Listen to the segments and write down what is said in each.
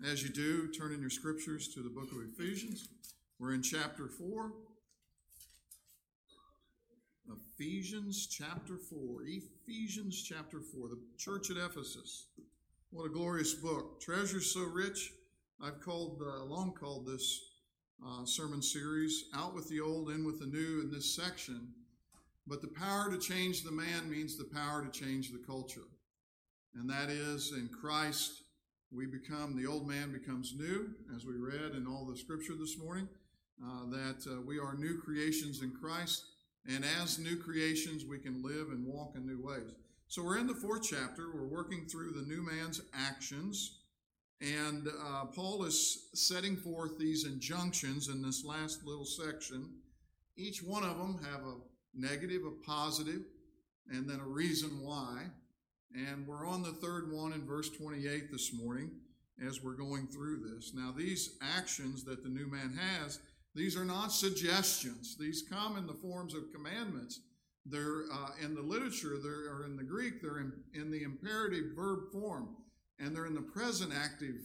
As you do, turn in your scriptures to the book of Ephesians. We're in chapter 4. Ephesians chapter 4. Ephesians chapter 4. The church at Ephesus. What a glorious book. Treasures so rich. I've called, uh, long called this uh, sermon series, Out with the Old, In with the New, in this section. But the power to change the man means the power to change the culture. And that is in Christ we become, the old man becomes new, as we read in all the scripture this morning, uh, that uh, we are new creations in Christ. And as new creations, we can live and walk in new ways. So we're in the fourth chapter. We're working through the new man's actions. And uh, Paul is setting forth these injunctions in this last little section. Each one of them have a negative, a positive, and then a reason why. And we're on the third one in verse 28 this morning as we're going through this. Now, these actions that the new man has, these are not suggestions. These come in the forms of commandments. They're uh, in the literature, they're, or in the Greek, they're in, in the imperative verb form, and they're in the present active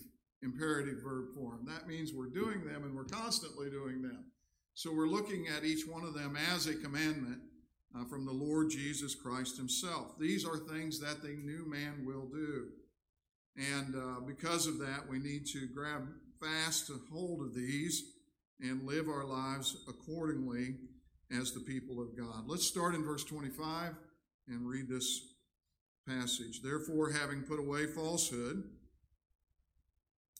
imperative verb form. That means we're doing them and we're constantly doing them. So we're looking at each one of them as a commandment uh, from the Lord Jesus Christ Himself. These are things that the new man will do. And uh, because of that, we need to grab fast hold of these and live our lives accordingly as the people of God. Let's start in verse 25 and read this passage. Therefore, having put away falsehood,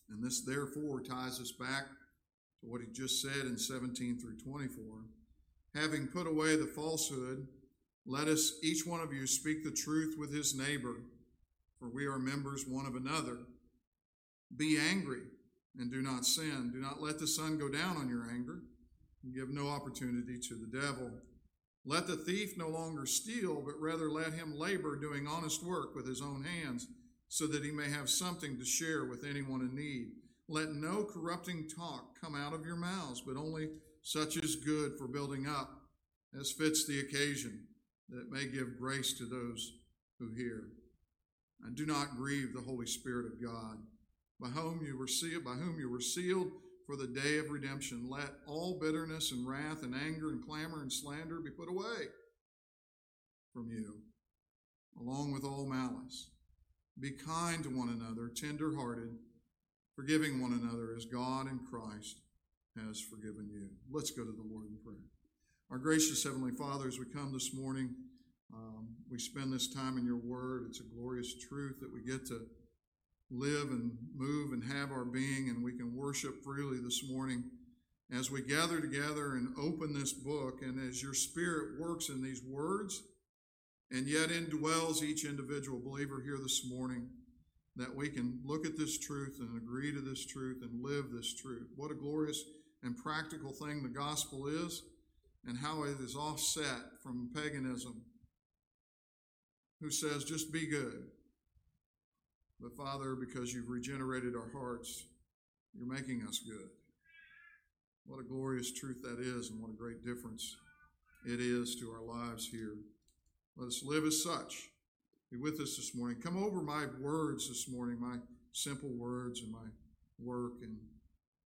and this therefore ties us back to what he just said in 17 through 24 having put away the falsehood, let us each one of you speak the truth with his neighbor, for we are members one of another. Be angry and do not sin. Do not let the sun go down on your anger, and give no opportunity to the devil. Let the thief no longer steal, but rather let him labor doing honest work with his own hands, so that he may have something to share with anyone in need. Let no corrupting talk come out of your mouths, but only such is good for building up, as fits the occasion, that it may give grace to those who hear. And do not grieve the Holy Spirit of God, by whom you were sealed, by whom you were sealed for the day of redemption. Let all bitterness and wrath and anger and clamor and slander be put away from you, along with all malice. Be kind to one another, tender hearted, forgiving one another as God in Christ has forgiven you. Let's go to the Lord in prayer. Our gracious Heavenly Father, as we come this morning, um, we spend this time in your word. It's a glorious truth that we get to live and move and have our being, and we can worship freely this morning as we gather together and open this book, and as your Spirit works in these words and yet indwells each individual believer here this morning, that we can look at this truth and agree to this truth and live this truth. What a glorious and practical thing the gospel is and how it is offset from paganism, who says, just be good. But Father, because you've regenerated our hearts, you're making us good. What a glorious truth that is, and what a great difference it is to our lives here. Let us live as such. Be with us this morning. Come over my words this morning, my simple words and my work and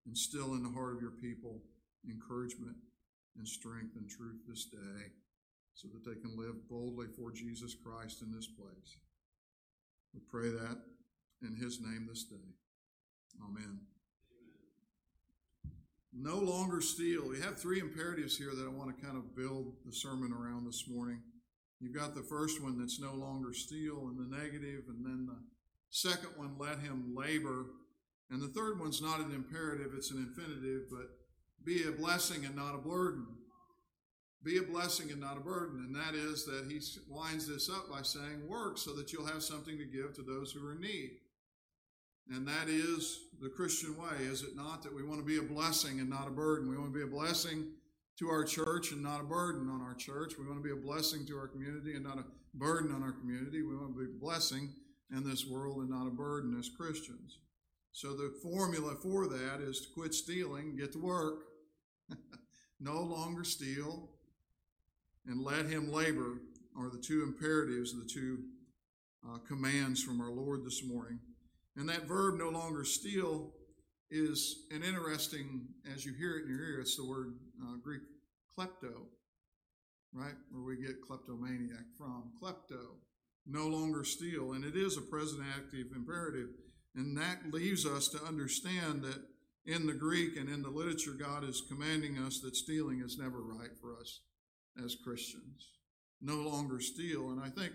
instill in the heart of your people encouragement and strength and truth this day so that they can live boldly for Jesus Christ in this place. We pray that in his name this day. Amen. No longer steal. We have three imperatives here that I want to kind of build the sermon around this morning. You've got the first one that's no longer steal and the negative, and then the second one, let him labor and the third one's not an imperative, it's an infinitive, but be a blessing and not a burden. Be a blessing and not a burden. And that is that he winds this up by saying, work so that you'll have something to give to those who are in need. And that is the Christian way, is it not? That we want to be a blessing and not a burden. We want to be a blessing to our church and not a burden on our church. We want to be a blessing to our community and not a burden on our community. We want to be a blessing in this world and not a burden as Christians. So the formula for that is to quit stealing, get to work, no longer steal, and let him labor are the two imperatives, the two uh, commands from our Lord this morning. And that verb no longer steal is an interesting, as you hear it in your ear, it's the word uh, Greek klepto, right? Where we get kleptomaniac from. Klepto, no longer steal. And it is a present active imperative. And that leaves us to understand that in the Greek and in the literature, God is commanding us that stealing is never right for us as Christians. No longer steal. And I think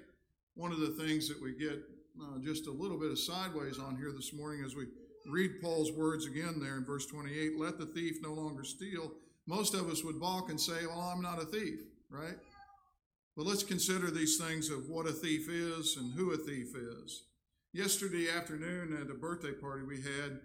one of the things that we get uh, just a little bit of sideways on here this morning as we read Paul's words again there in verse 28 let the thief no longer steal. Most of us would balk and say, Well, I'm not a thief, right? But let's consider these things of what a thief is and who a thief is. Yesterday afternoon at a birthday party we had,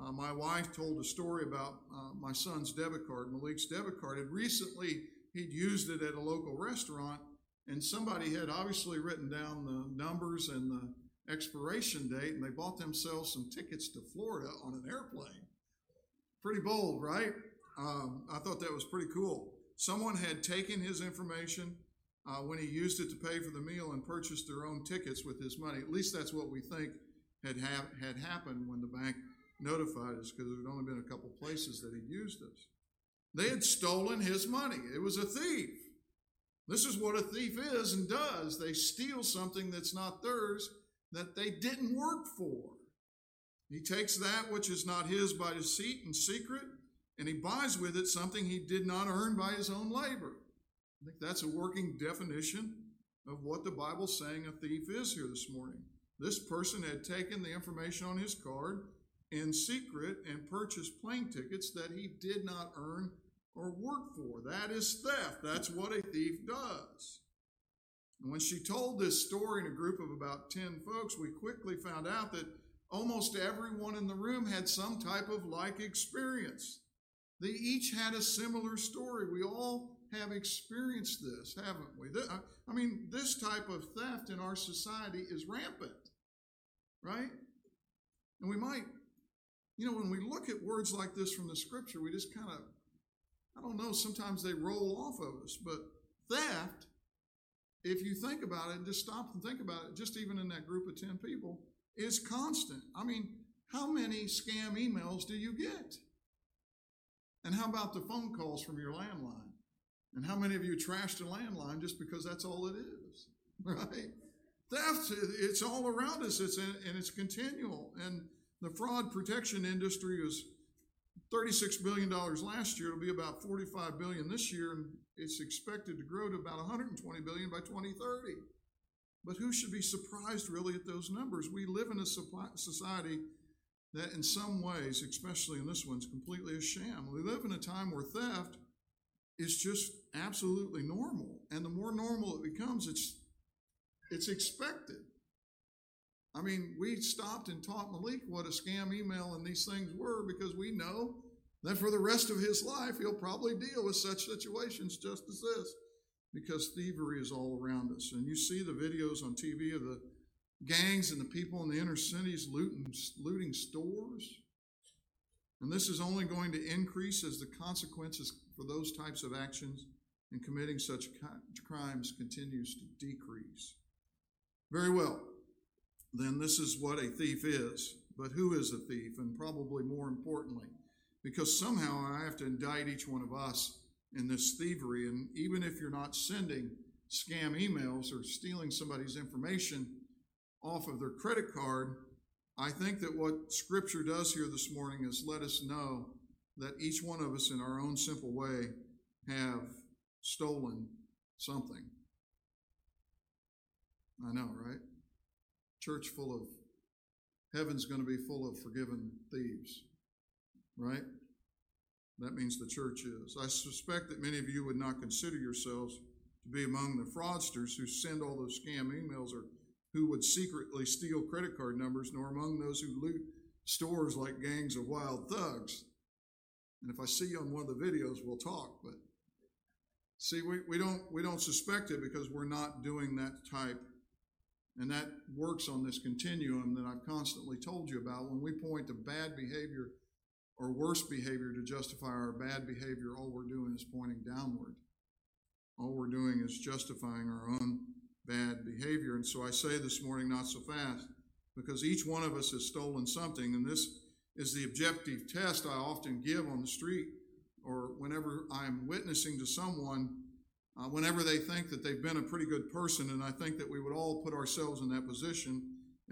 uh, my wife told a story about uh, my son's debit card, Malik's debit card. And recently, he'd used it at a local restaurant, and somebody had obviously written down the numbers and the expiration date, and they bought themselves some tickets to Florida on an airplane. Pretty bold, right? Um, I thought that was pretty cool. Someone had taken his information uh, when he used it to pay for the meal and purchased their own tickets with his money. At least that's what we think had ha- had happened when the bank notified us, because there had only been a couple places that he'd used us. They had stolen his money. It was a thief. This is what a thief is and does. They steal something that's not theirs that they didn't work for. He takes that which is not his by deceit and secret, and he buys with it something he did not earn by his own labor. I think that's a working definition of what the Bible's saying a thief is here this morning. This person had taken the information on his card in secret and purchased plane tickets that he did not earn or work for. That is theft. That's what a thief does. And when she told this story in a group of about 10 folks, we quickly found out that almost everyone in the room had some type of like experience. They each had a similar story. We all have experienced this, haven't we? Uh, I mean, this type of theft in our society is rampant, right? And we might, you know, when we look at words like this from the scripture, we just kind of, I don't know, sometimes they roll off of us, but theft if you think about it, just stop and think about it, just even in that group of 10 people, is constant. I mean, how many scam emails do you get? And how about the phone calls from your landline? And how many of you trashed a landline just because that's all it is? Right? Theft, it's all around us, it's in, and it's continual. And the fraud protection industry is $36 billion last year. It'll be about 45 billion this year, and it's expected to grow to about 120 billion by 2030. But who should be surprised really at those numbers? We live in a society that, in some ways, especially in this one, is completely a sham. We live in a time where theft is just absolutely normal. And the more normal it becomes, it's, it's expected. I mean, we stopped and taught Malik what a scam email and these things were because we know that for the rest of his life, he'll probably deal with such situations just as this because thievery is all around us. And you see the videos on TV of the gangs and the people in the inner cities looting, looting stores. And this is only going to increase as the consequences for those types of actions and committing such crimes continues to decrease. Very well then this is what a thief is. But who is a thief? And probably more importantly, because somehow I have to indict each one of us in this thievery. And even if you're not sending scam emails or stealing somebody's information off of their credit card, I think that what Scripture does here this morning is let us know that each one of us, in our own simple way, have stolen something. I know, right? church full of, heaven's going to be full of forgiven thieves, right? That means the church is. I suspect that many of you would not consider yourselves to be among the fraudsters who send all those scam emails or who would secretly steal credit card numbers, nor among those who loot stores like gangs of wild thugs. And if I see you on one of the videos, we'll talk. But see, we, we don't we don't suspect it because we're not doing that type and that works on this continuum that I've constantly told you about. When we point to bad behavior or worse behavior to justify our bad behavior, all we're doing is pointing downward. All we're doing is justifying our own bad behavior. And so I say this morning, not so fast, because each one of us has stolen something, and this is the objective test I often give on the street or whenever I'm witnessing to someone, uh, whenever they think that they've been a pretty good person, and I think that we would all put ourselves in that position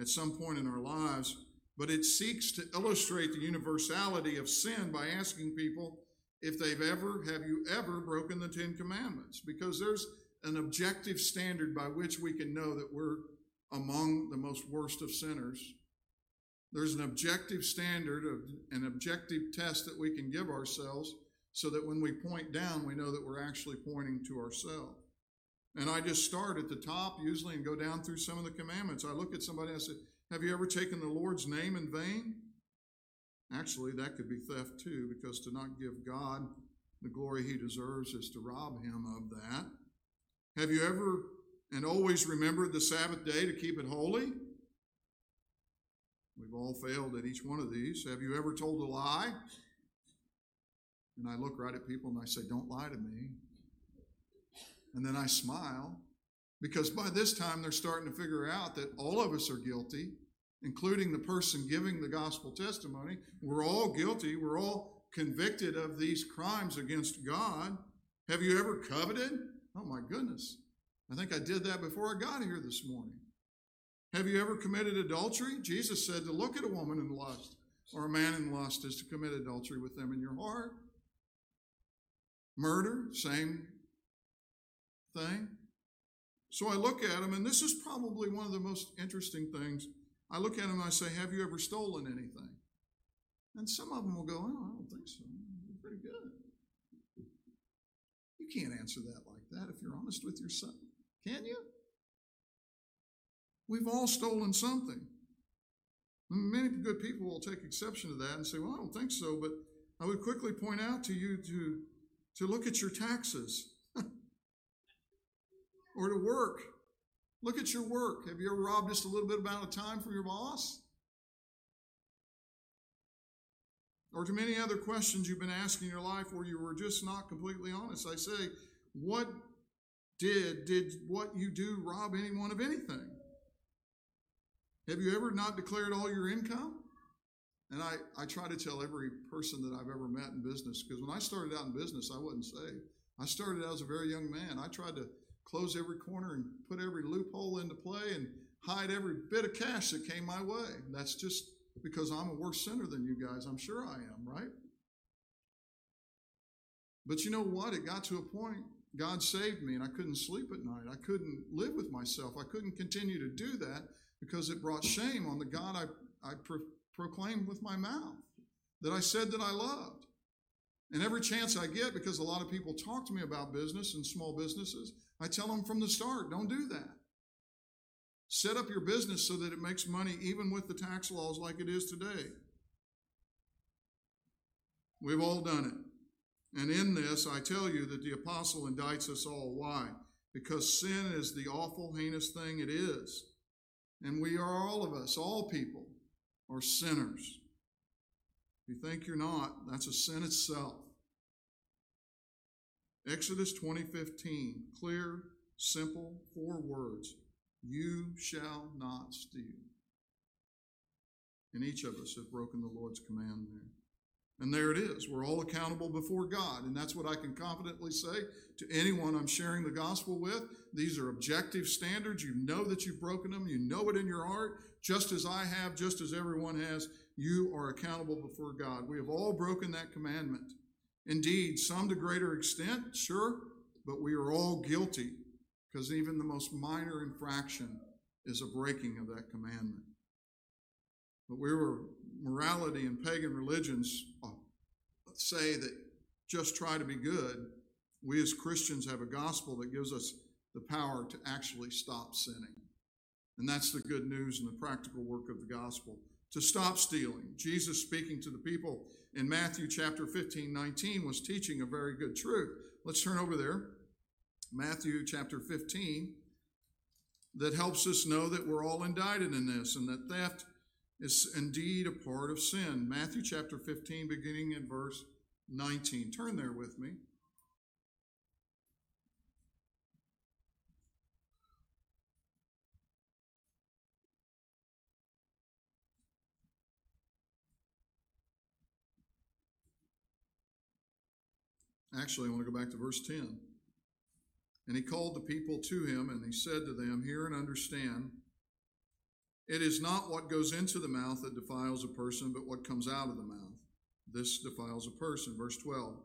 at some point in our lives. But it seeks to illustrate the universality of sin by asking people if they've ever, have you ever broken the Ten Commandments? Because there's an objective standard by which we can know that we're among the most worst of sinners. There's an objective standard of an objective test that we can give ourselves so that when we point down, we know that we're actually pointing to ourselves. And I just start at the top usually and go down through some of the commandments. I look at somebody and I say, Have you ever taken the Lord's name in vain? Actually, that could be theft too, because to not give God the glory he deserves is to rob him of that. Have you ever and always remembered the Sabbath day to keep it holy? We've all failed at each one of these. Have you ever told a lie? And I look right at people and I say, Don't lie to me. And then I smile because by this time they're starting to figure out that all of us are guilty, including the person giving the gospel testimony. We're all guilty. We're all convicted of these crimes against God. Have you ever coveted? Oh my goodness. I think I did that before I got here this morning. Have you ever committed adultery? Jesus said to look at a woman in lust or a man in lust is to commit adultery with them in your heart. Murder, same thing. So I look at them, and this is probably one of the most interesting things. I look at them and I say, Have you ever stolen anything? And some of them will go, Oh, I don't think so. You're pretty good. You can't answer that like that if you're honest with yourself. Can you? We've all stolen something. Many good people will take exception to that and say, Well, I don't think so, but I would quickly point out to you to to look at your taxes or to work. Look at your work. Have you ever robbed just a little bit amount of time from your boss? Or to many other questions you've been asking in your life where you were just not completely honest. I say, what did did what you do rob anyone of anything? Have you ever not declared all your income? And I, I try to tell every person that I've ever met in business, because when I started out in business, I wasn't saved. I started out as a very young man. I tried to close every corner and put every loophole into play and hide every bit of cash that came my way. That's just because I'm a worse sinner than you guys. I'm sure I am, right? But you know what? It got to a point, God saved me, and I couldn't sleep at night. I couldn't live with myself. I couldn't continue to do that because it brought shame on the God I, I proclaimed with my mouth, that I said that I loved. And every chance I get, because a lot of people talk to me about business and small businesses, I tell them from the start don't do that. Set up your business so that it makes money even with the tax laws like it is today. We've all done it. And in this, I tell you that the apostle indicts us all. Why? Because sin is the awful, heinous thing it is. And we are all of us, all people, are sinners. If you think you're not, that's a sin itself. Exodus 20:15, clear, simple, four words. You shall not steal. And each of us have broken the Lord's command there. And there it is. We're all accountable before God. And that's what I can confidently say to anyone I'm sharing the gospel with. These are objective standards. You know that you've broken them. You know it in your heart, just as I have, just as everyone has. You are accountable before God. We have all broken that commandment. Indeed, some to greater extent, sure, but we are all guilty because even the most minor infraction is a breaking of that commandment. But we were morality and pagan religions uh, say that just try to be good. We as Christians have a gospel that gives us the power to actually stop sinning. And that's the good news and the practical work of the gospel. To stop stealing. Jesus speaking to the people in Matthew chapter 15, 19 was teaching a very good truth. Let's turn over there. Matthew chapter 15 that helps us know that we're all indicted in this and that theft is indeed a part of sin. Matthew chapter 15, beginning in verse 19. Turn there with me. Actually, I want to go back to verse 10. And he called the people to him, and he said to them, Hear and understand. It is not what goes into the mouth that defiles a person, but what comes out of the mouth. This defiles a person. Verse 12.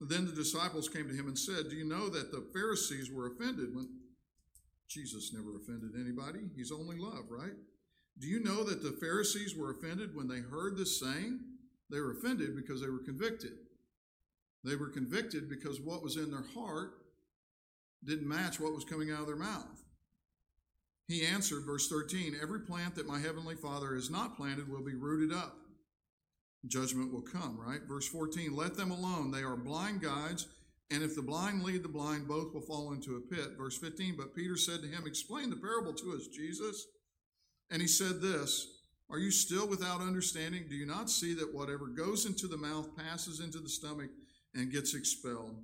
Then the disciples came to him and said, Do you know that the Pharisees were offended when Jesus never offended anybody? He's only love, right? Do you know that the Pharisees were offended when they heard this saying? They were offended because they were convicted. They were convicted because what was in their heart didn't match what was coming out of their mouth. He answered, verse 13 Every plant that my heavenly Father has not planted will be rooted up. Judgment will come, right? Verse 14 Let them alone. They are blind guides, and if the blind lead the blind, both will fall into a pit. Verse 15 But Peter said to him, Explain the parable to us, Jesus. And he said this Are you still without understanding? Do you not see that whatever goes into the mouth passes into the stomach and gets expelled?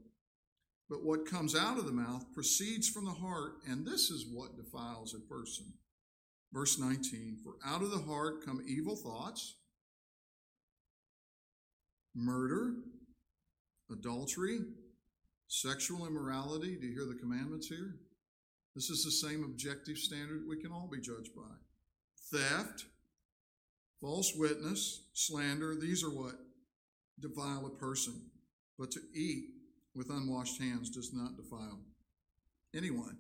But what comes out of the mouth proceeds from the heart, and this is what defiles a person. Verse 19 For out of the heart come evil thoughts, murder, adultery, sexual immorality. Do you hear the commandments here? This is the same objective standard we can all be judged by. Theft, false witness, slander. These are what defile a person. But to eat with unwashed hands does not defile anyone.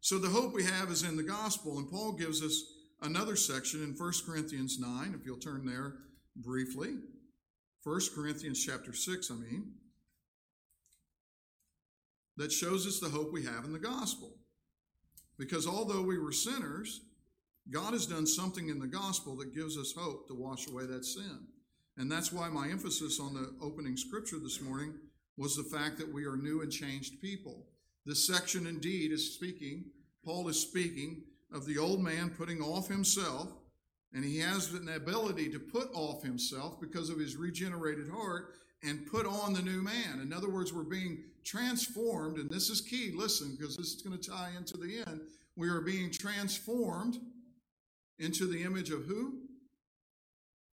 So the hope we have is in the gospel, and Paul gives us another section in 1 Corinthians 9, if you'll turn there briefly. 1 Corinthians chapter 6, I mean, that shows us the hope we have in the gospel. Because although we were sinners, God has done something in the gospel that gives us hope to wash away that sin. And that's why my emphasis on the opening scripture this morning was the fact that we are new and changed people. This section indeed is speaking, Paul is speaking of the old man putting off himself, and he has an ability to put off himself because of his regenerated heart and put on the new man. In other words, we're being transformed, and this is key, listen, because this is going to tie into the end. We are being transformed into the image of who?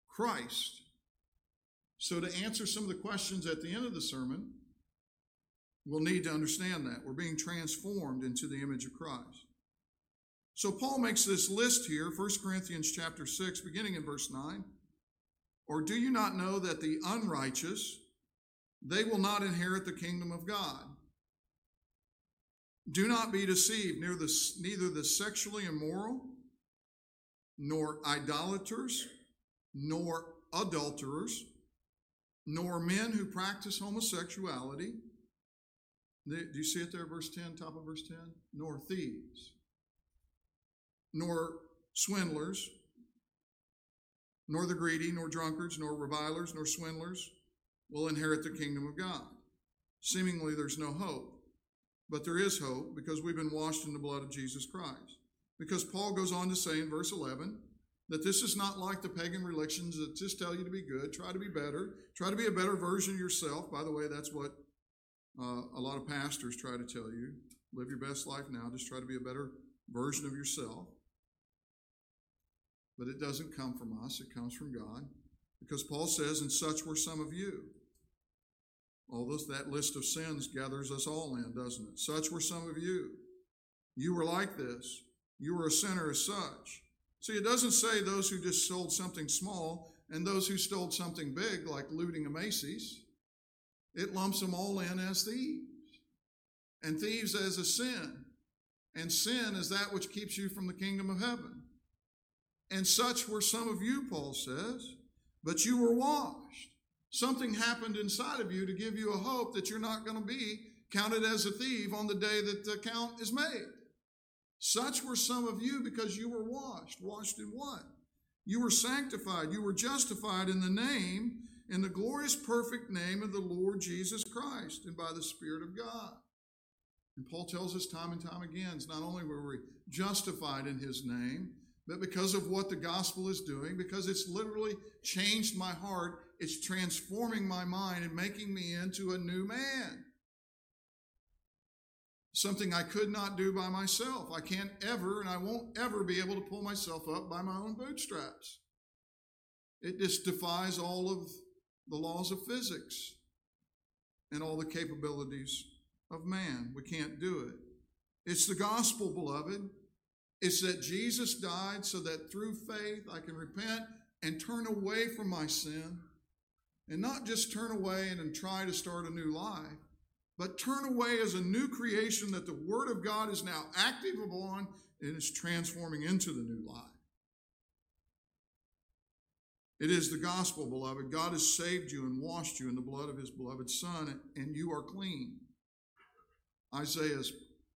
Christ. So, to answer some of the questions at the end of the sermon, we'll need to understand that. We're being transformed into the image of Christ. So, Paul makes this list here, 1 Corinthians chapter 6, beginning in verse 9. Or do you not know that the unrighteous, they will not inherit the kingdom of God? Do not be deceived, neither the, neither the sexually immoral, nor idolaters, nor adulterers, nor men who practice homosexuality. Do you see it there, verse 10, top of verse 10? Nor thieves, nor swindlers, nor the greedy, nor drunkards, nor revilers, nor swindlers will inherit the kingdom of God. Seemingly, there's no hope. But there is hope because we've been washed in the blood of Jesus Christ. Because Paul goes on to say in verse 11, that this is not like the pagan religions that just tell you to be good, try to be better, try to be a better version of yourself. By the way, that's what uh, a lot of pastors try to tell you. Live your best life now, just try to be a better version of yourself. But it doesn't come from us, it comes from God. Because Paul says, and such were some of you. This, that list of sins gathers us all in, doesn't it? Such were some of you. You were like this. You were a sinner as such. See, it doesn't say those who just sold something small and those who stole something big, like looting a Macy's. It lumps them all in as thieves. And thieves as a sin. And sin is that which keeps you from the kingdom of heaven. And such were some of you, Paul says, but you were washed. Something happened inside of you to give you a hope that you're not going to be counted as a thief on the day that the count is made. Such were some of you because you were washed. Washed in what? You were sanctified. You were justified in the name, in the glorious, perfect name of the Lord Jesus Christ and by the Spirit of God. And Paul tells us time and time again, it's not only were we justified in his name, but because of what the gospel is doing, because it's literally changed my heart, it's transforming my mind and making me into a new man something I could not do by myself. I can't ever, and I won't ever be able to pull myself up by my own bootstraps. It just defies all of the laws of physics. and all the capabilities of man. We can't do it. It's the gospel, beloved. It's that Jesus died so that through faith I can repent and turn away from my sin. And not just turn away and, and try to start a new life, but turn away as a new creation that the Word of God is now active upon and is transforming into the new life. It is the gospel, beloved. God has saved you and washed you in the blood of his beloved Son, and you are clean. Isaiah's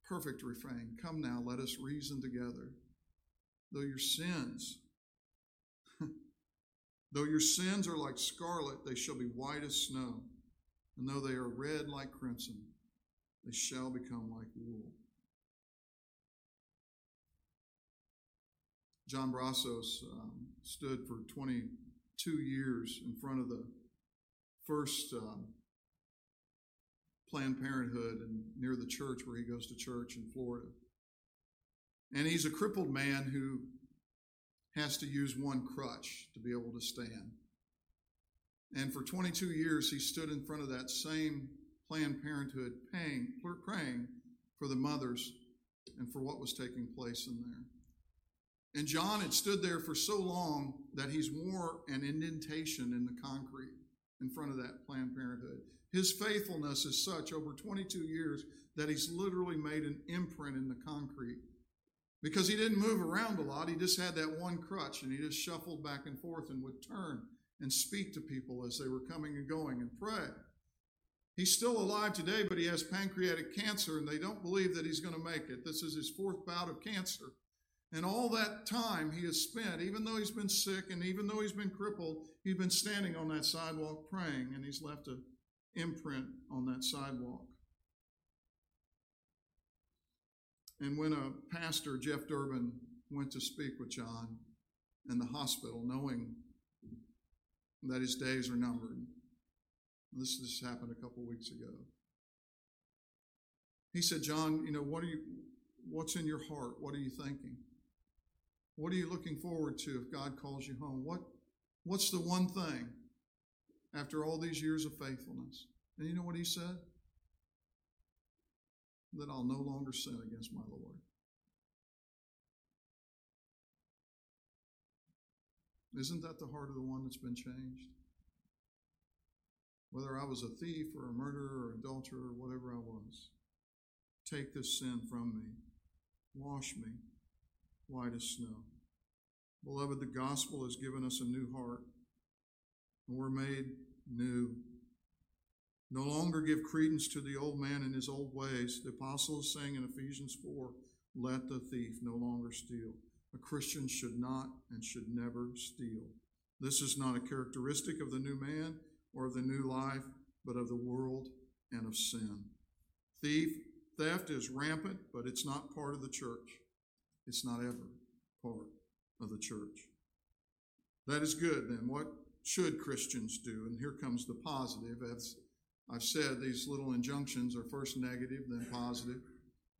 perfect refrain Come now, let us reason together. Though your sins, though your sins are like scarlet, they shall be white as snow. And though they are red like crimson, they shall become like wool. John Brassos um, stood for 22 years in front of the first um, Planned Parenthood and near the church where he goes to church in Florida. And he's a crippled man who has to use one crutch to be able to stand. And for 22 years, he stood in front of that same Planned Parenthood paying, praying for the mothers and for what was taking place in there. And John had stood there for so long that he's wore an indentation in the concrete in front of that Planned Parenthood. His faithfulness is such over 22 years that he's literally made an imprint in the concrete. Because he didn't move around a lot, he just had that one crutch and he just shuffled back and forth and would turn and speak to people as they were coming and going and pray. He's still alive today, but he has pancreatic cancer and they don't believe that he's going to make it. This is his fourth bout of cancer. And all that time he has spent, even though he's been sick and even though he's been crippled, he's been standing on that sidewalk praying, and he's left an imprint on that sidewalk. And when a pastor, Jeff Durbin, went to speak with John in the hospital, knowing that his days are numbered, this just happened a couple weeks ago. He said, John, you know, what are you, what's in your heart? What are you thinking? What are you looking forward to if God calls you home? What, what's the one thing after all these years of faithfulness? And you know what he said? That I'll no longer sin against my Lord. Isn't that the heart of the one that's been changed? Whether I was a thief or a murderer or adulterer or whatever I was, take this sin from me, wash me, white as snow. Beloved, the gospel has given us a new heart, and we're made new. No longer give credence to the old man and his old ways. The apostle is saying in Ephesians 4 let the thief no longer steal. A Christian should not and should never steal. This is not a characteristic of the new man or of the new life, but of the world and of sin. Thief, theft is rampant, but it's not part of the church. It's not ever part of the church. That is good then. What should Christians do? And here comes the positive. As I've said, these little injunctions are first negative, then positive,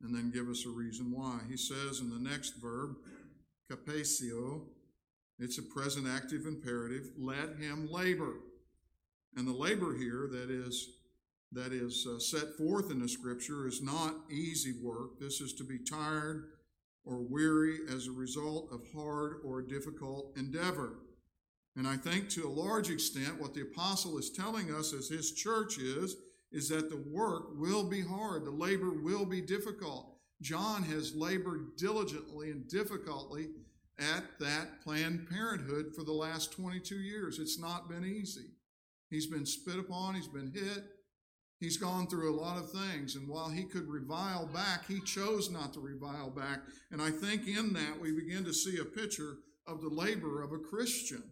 and then give us a reason why. He says in the next verb, kopiato, it's a present active imperative, let him labor. And the labor here that is that is uh, set forth in the scripture is not easy work. This is to be tired or weary as a result of hard or difficult endeavor. And I think to a large extent, what the apostle is telling us as his church is, is that the work will be hard, the labor will be difficult. John has labored diligently and difficultly at that Planned Parenthood for the last 22 years. It's not been easy. He's been spit upon, he's been hit, He's gone through a lot of things, and while he could revile back, he chose not to revile back. And I think in that we begin to see a picture of the labor of a Christian.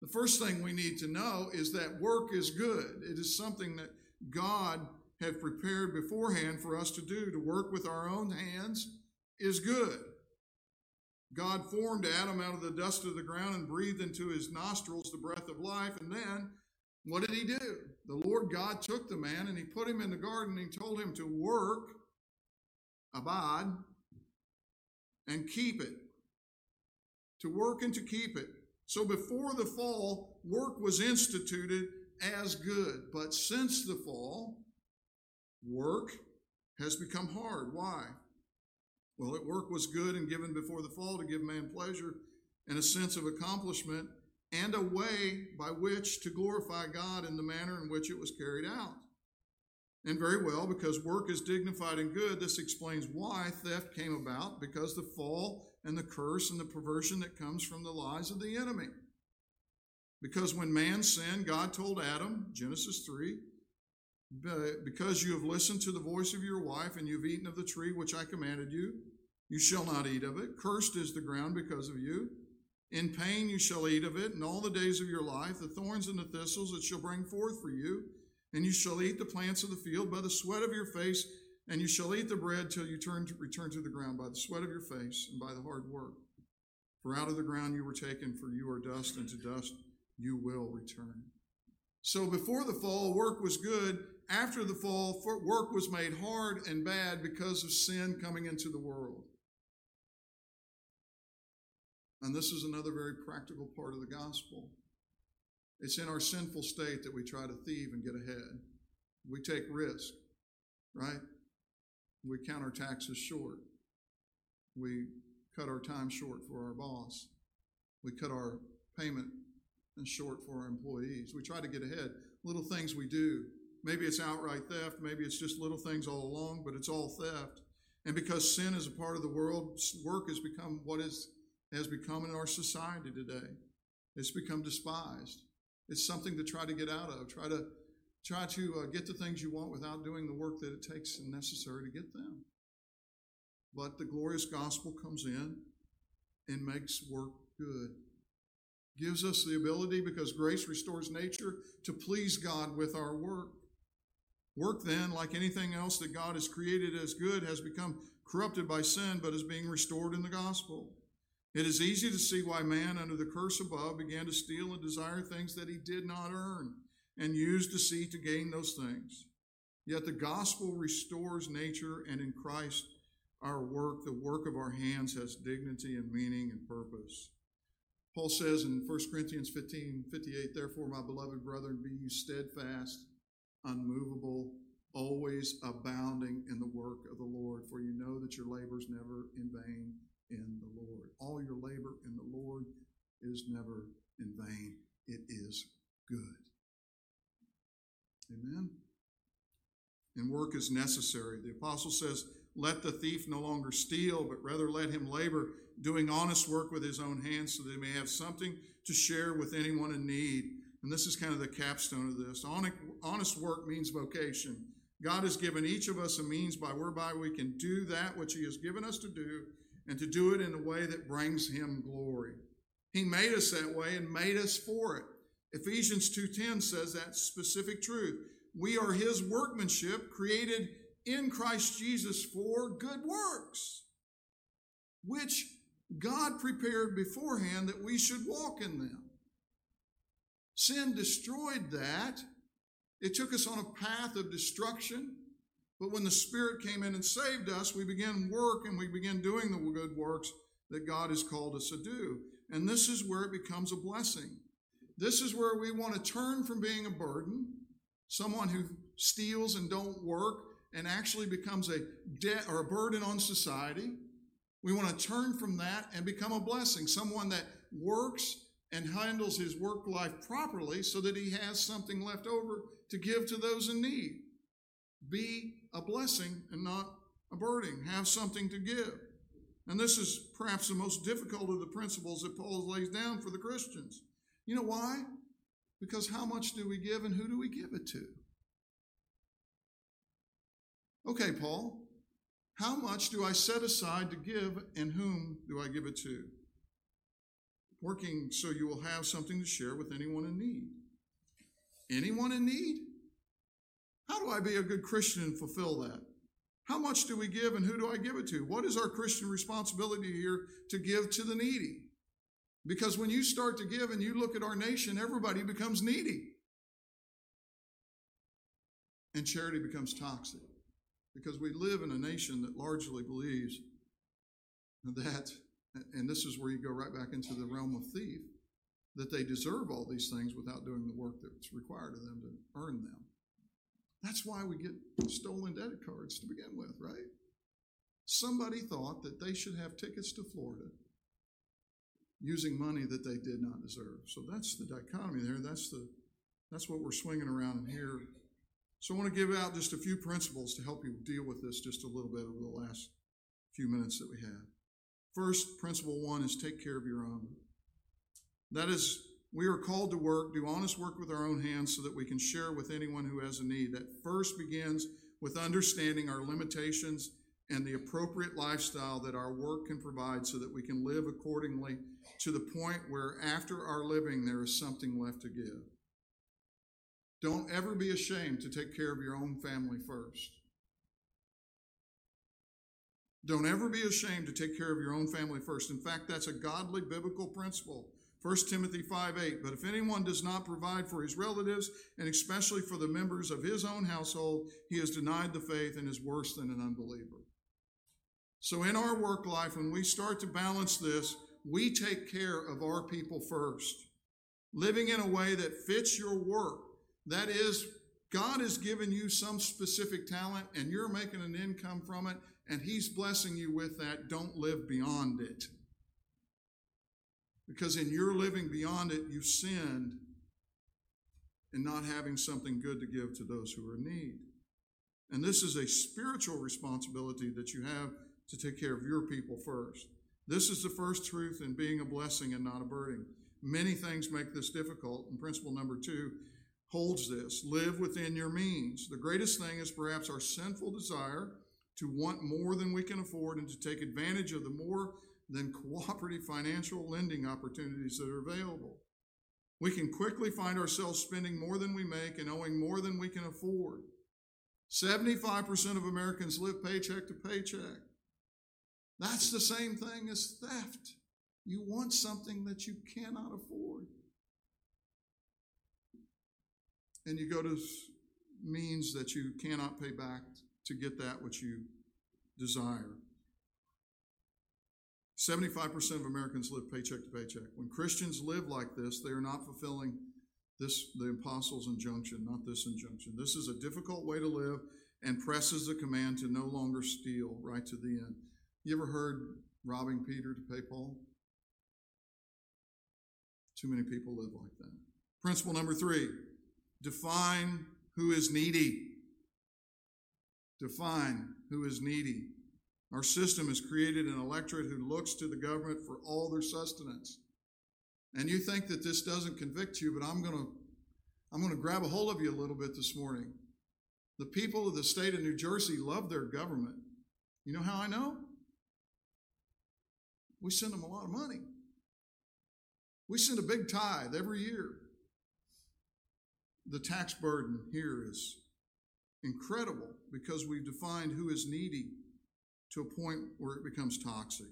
The first thing we need to know is that work is good. It is something that God had prepared beforehand for us to do. To work with our own hands is good. God formed Adam out of the dust of the ground and breathed into his nostrils the breath of life, and then what did he do? The Lord God took the man and he put him in the garden and he told him to work, abide, and keep it. To work and to keep it. So before the fall, work was instituted as good. But since the fall, work has become hard. Why? Well, it work was good and given before the fall to give man pleasure and a sense of accomplishment and a way by which to glorify God in the manner in which it was carried out. And very well, because work is dignified and good, this explains why theft came about, because the fall and the curse and the perversion that comes from the lies of the enemy. Because when man sinned, God told Adam, Genesis 3, because you have listened to the voice of your wife and you've eaten of the tree which I commanded you, you shall not eat of it. Cursed is the ground because of you. In pain you shall eat of it, and all the days of your life, the thorns and the thistles it shall bring forth for you. And you shall eat the plants of the field by the sweat of your face, and you shall eat the bread till you turn to, return to the ground by the sweat of your face and by the hard work. For out of the ground you were taken, for you are dust, and to dust you will return. So before the fall, work was good. After the fall, work was made hard and bad because of sin coming into the world. And this is another very practical part of the gospel. It's in our sinful state that we try to thieve and get ahead. We take risk, right? We count our taxes short. We cut our time short for our boss. We cut our payment short for our employees. We try to get ahead. Little things we do. Maybe it's outright theft. Maybe it's just little things all along, but it's all theft. And because sin is a part of the world, work has become what is has become in our society today. It's become despised. It's something to try to get out of. Try to try to uh, get the things you want without doing the work that it takes and necessary to get them. But the glorious gospel comes in and makes work good. Gives us the ability, because grace restores nature, to please God with our work. Work, then, like anything else that God has created as good, has become corrupted by sin, but is being restored in the gospel. It is easy to see why man, under the curse above, began to steal and desire things that he did not earn and use deceit to gain those things. Yet the gospel restores nature, and in Christ, our work, the work of our hands, has dignity and meaning and purpose. Paul says in 1 Corinthians 15 58, Therefore, my beloved brethren, be you steadfast, unmovable, always abounding in the work of the Lord, for you know that your labor is never in vain in the Lord. All your labor in the Lord is never in vain, it is good. Amen. And work is necessary. The apostle says, Let the thief no longer steal, but rather let him labor, doing honest work with his own hands, so he may have something to share with anyone in need. And this is kind of the capstone of this. Honest work means vocation. God has given each of us a means by whereby we can do that which He has given us to do and to do it in a way that brings him glory. He made us that way and made us for it. Ephesians 2:10 says that specific truth. We are his workmanship created in Christ Jesus for good works, which God prepared beforehand that we should walk in them. Sin destroyed that. It took us on a path of destruction. But when the Spirit came in and saved us, we began work and we began doing the good works that God has called us to do. And this is where it becomes a blessing. This is where we want to turn from being a burden, someone who steals and don't work and actually becomes a debt or a burden on society. We want to turn from that and become a blessing, someone that works and handles his work life properly so that he has something left over to give to those in need. Be a blessing and not a burden. Have something to give. And this is perhaps the most difficult of the principles that Paul lays down for the Christians. You know why? Because how much do we give and who do we give it to? Okay, Paul, how much do I set aside to give and whom do I give it to? Working so you will have something to share with anyone in need. Anyone in need? How do I be a good Christian and fulfill that? How much do we give and who do I give it to? What is our Christian responsibility here to give to the needy? Because when you start to give and you look at our nation, everybody becomes needy. And charity becomes toxic. Because we live in a nation that largely believes that, and this is where you go right back into the realm of thief, that they deserve all these things without doing the work that's required of them to earn them. That's why we get stolen debit cards to begin with, right? Somebody thought that they should have tickets to Florida using money that they did not deserve. So that's the dichotomy there. That's the that's what we're swinging around in here. So I want to give out just a few principles to help you deal with this just a little bit over the last few minutes that we have. First, principle one is take care of your own. That is, we are called to work, do honest work with our own hands so that we can share with anyone who has a need. That first begins with understanding our limitations and the appropriate lifestyle that our work can provide so that we can live accordingly to the point where after our living there is something left to give. Don't ever be ashamed to take care of your own family first. Don't ever be ashamed to take care of your own family first. In fact, that's a godly biblical principle. 1 Timothy 5 8. But if anyone does not provide for his relatives, and especially for the members of his own household, he has denied the faith and is worse than an unbeliever. So, in our work life, when we start to balance this, we take care of our people first. Living in a way that fits your work. That is, God has given you some specific talent and you're making an income from it, and He's blessing you with that. Don't live beyond it. Because in your living beyond it, you've sinned in not having something good to give to those who are in need. And this is a spiritual responsibility that you have to take care of your people first. This is the first truth in being a blessing and not a burden. Many things make this difficult, and principle number two holds this live within your means. The greatest thing is perhaps our sinful desire to want more than we can afford and to take advantage of the more than cooperative financial lending opportunities that are available. We can quickly find ourselves spending more than we make and owing more than we can afford. 75% of Americans live paycheck to paycheck. That's the same thing as theft. You want something that you cannot afford. And you go to means that you cannot pay back to get that which you desire. 75% of Americans live paycheck to paycheck. When Christians live like this, they are not fulfilling this the apostles' injunction, not this injunction. This is a difficult way to live and presses the command to no longer steal right to the end. You ever heard robbing Peter to pay Paul? Too many people live like that. Principle number three define who is needy. Define who is needy. Our system has created an electorate who looks to the government for all their sustenance. And you think that this doesn't convict you, but I'm going to I'm going to grab a hold of you a little bit this morning. The people of the state of New Jersey love their government. You know how I know? We send them a lot of money. We send a big tithe every year. The tax burden here is incredible because we've defined who is needy to a point where it becomes toxic.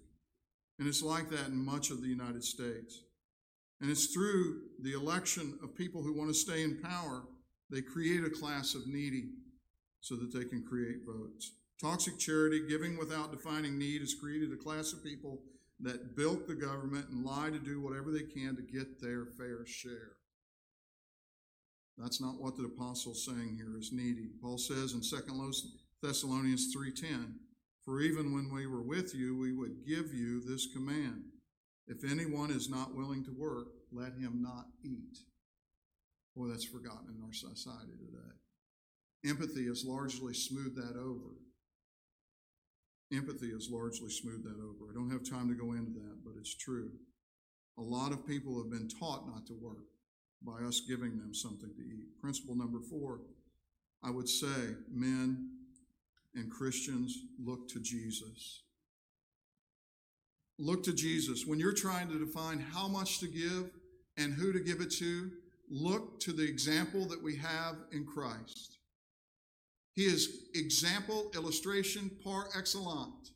And it's like that in much of the United States. And it's through the election of people who want to stay in power, they create a class of needy so that they can create votes. Toxic charity, giving without defining need, has created a class of people that bilk the government and lie to do whatever they can to get their fair share. That's not what the apostle's saying here is needy. Paul says in 2 Thessalonians 3:10, "For even when we were with you, we would give you this command: if anyone is not willing to work, let him not eat." Boy, that's forgotten in our society today. Empathy has largely smoothed that over. Empathy has largely smoothed that over. I don't have time to go into that, but it's true. A lot of people have been taught not to work by us giving them something to eat. Principle number four I would say, men and Christians, look to Jesus. Look to Jesus. When you're trying to define how much to give and who to give it to, look to the example that we have in Christ. He is example, illustration par excellence.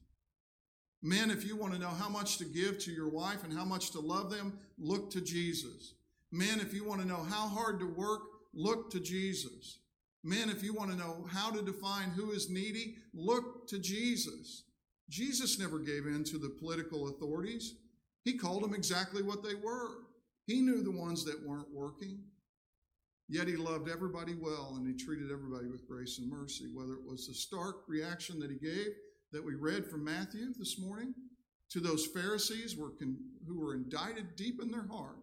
Men, if you want to know how much to give to your wife and how much to love them, look to Jesus. Men, if you want to know how hard to work, look to Jesus. Men, if you want to know how to define who is needy, look to Jesus. Jesus never gave in to the political authorities. He called them exactly what they were. He knew the ones that weren't working, yet he loved everybody well and he treated everybody with grace and mercy. Whether it was the stark reaction that he gave that we read from Matthew this morning to those Pharisees who were indicted deep in their heart,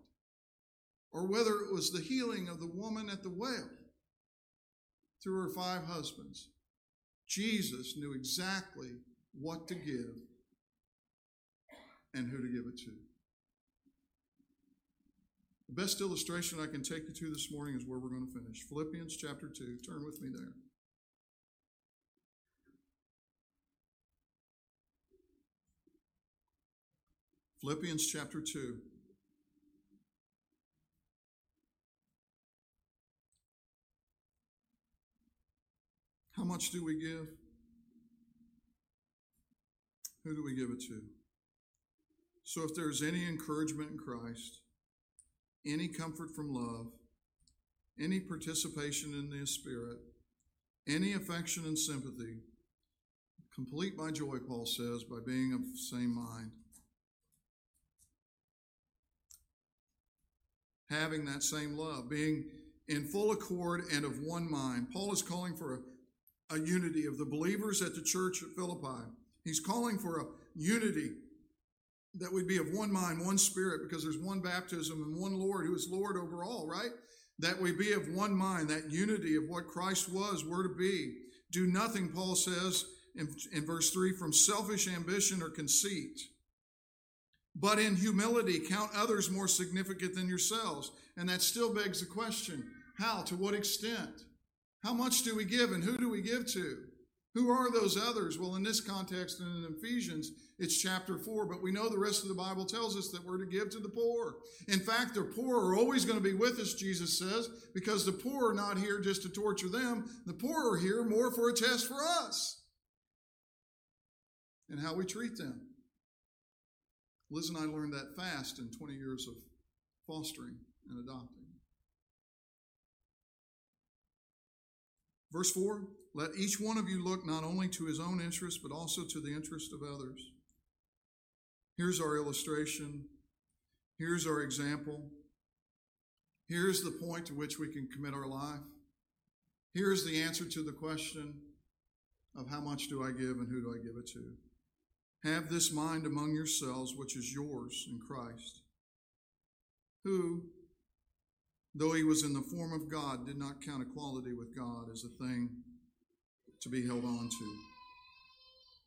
or whether it was the healing of the woman at the well through her five husbands, Jesus knew exactly what to give and who to give it to. The best illustration I can take you to this morning is where we're going to finish Philippians chapter 2. Turn with me there. Philippians chapter 2. How much do we give? Who do we give it to? So, if there's any encouragement in Christ, any comfort from love, any participation in the Spirit, any affection and sympathy, complete my joy, Paul says, by being of the same mind. Having that same love, being in full accord and of one mind. Paul is calling for a, a unity of the believers at the church at Philippi. He's calling for a unity that we'd be of one mind, one spirit, because there's one baptism and one Lord who is Lord over all, right? That we be of one mind, that unity of what Christ was, we're to be. Do nothing, Paul says in, in verse 3, from selfish ambition or conceit, but in humility count others more significant than yourselves. And that still begs the question how? To what extent? How much do we give and who do we give to? Who are those others? Well, in this context and in Ephesians, it's chapter 4, but we know the rest of the Bible tells us that we're to give to the poor. In fact, the poor are always going to be with us, Jesus says, because the poor are not here just to torture them. The poor are here more for a test for us and how we treat them. Liz and I learned that fast in 20 years of fostering and adopting. Verse 4 Let each one of you look not only to his own interest, but also to the interest of others. Here's our illustration. Here's our example. Here's the point to which we can commit our life. Here's the answer to the question of how much do I give and who do I give it to. Have this mind among yourselves, which is yours in Christ, who, though he was in the form of God, did not count equality with God as a thing to be held on to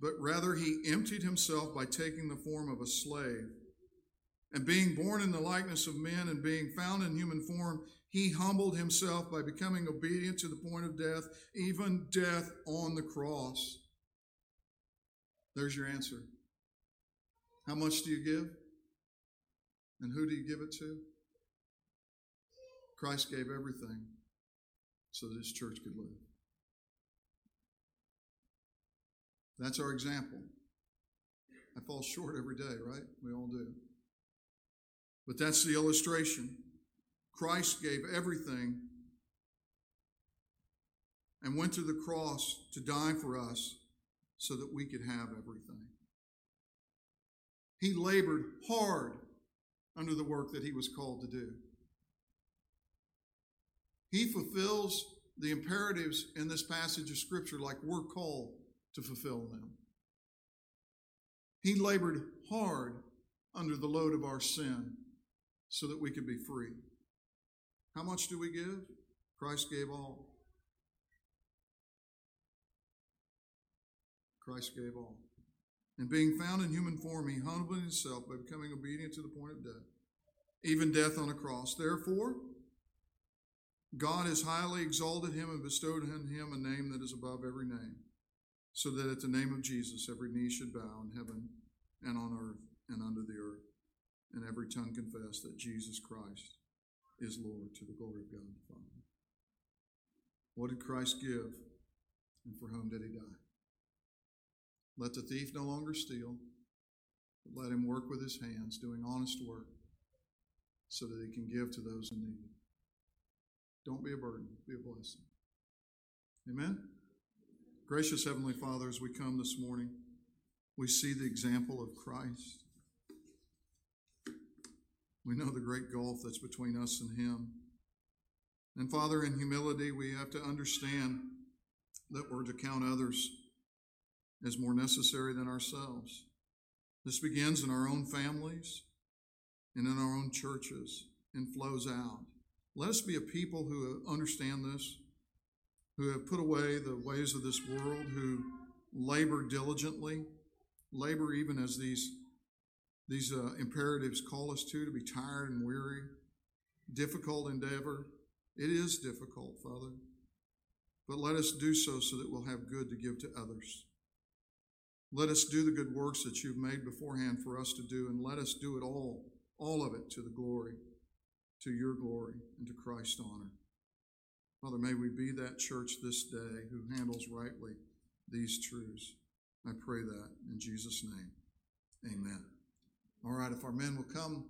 but rather he emptied himself by taking the form of a slave. And being born in the likeness of men and being found in human form, he humbled himself by becoming obedient to the point of death, even death on the cross. There's your answer. How much do you give? And who do you give it to? Christ gave everything so that his church could live. That's our example. I fall short every day, right? We all do. But that's the illustration. Christ gave everything and went to the cross to die for us so that we could have everything. He labored hard under the work that he was called to do. He fulfills the imperatives in this passage of Scripture like we're called to fulfill them. He labored hard under the load of our sin so that we could be free. How much do we give? Christ gave all. Christ gave all. And being found in human form, he humbled himself by becoming obedient to the point of death, even death on a cross. Therefore, God has highly exalted him and bestowed on him a name that is above every name so that at the name of Jesus every knee should bow in heaven and on earth and under the earth, and every tongue confess that Jesus Christ is Lord to the glory of God the Father. What did Christ give, and for whom did he die? Let the thief no longer steal, but let him work with his hands, doing honest work, so that he can give to those in need. Don't be a burden, be a blessing. Amen? Gracious Heavenly Father, as we come this morning, we see the example of Christ. We know the great gulf that's between us and Him. And Father, in humility, we have to understand that we're to count others as more necessary than ourselves. This begins in our own families and in our own churches and flows out. Let us be a people who understand this, who have put away the ways of this world, who labor diligently, labor even as these, these uh, imperatives call us to, to be tired and weary. Difficult endeavor. It is difficult, Father. But let us do so so that we'll have good to give to others. Let us do the good works that you've made beforehand for us to do, and let us do it all, all of it to the glory, to your glory, and to Christ's honor. Father, may we be that church this day who handles rightly these truths. I pray that in Jesus' name. Amen. All right, if our men will come.